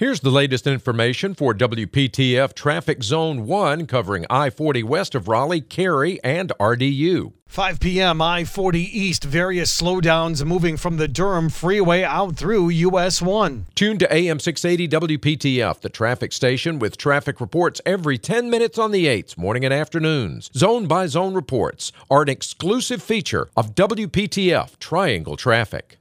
Here's the latest information for WPTF Traffic Zone 1 covering I 40 west of Raleigh, Cary, and RDU. 5 p.m. I 40 East, various slowdowns moving from the Durham Freeway out through US 1. Tune to AM 680 WPTF, the traffic station with traffic reports every 10 minutes on the 8s, morning and afternoons. Zone by zone reports are an exclusive feature of WPTF Triangle Traffic.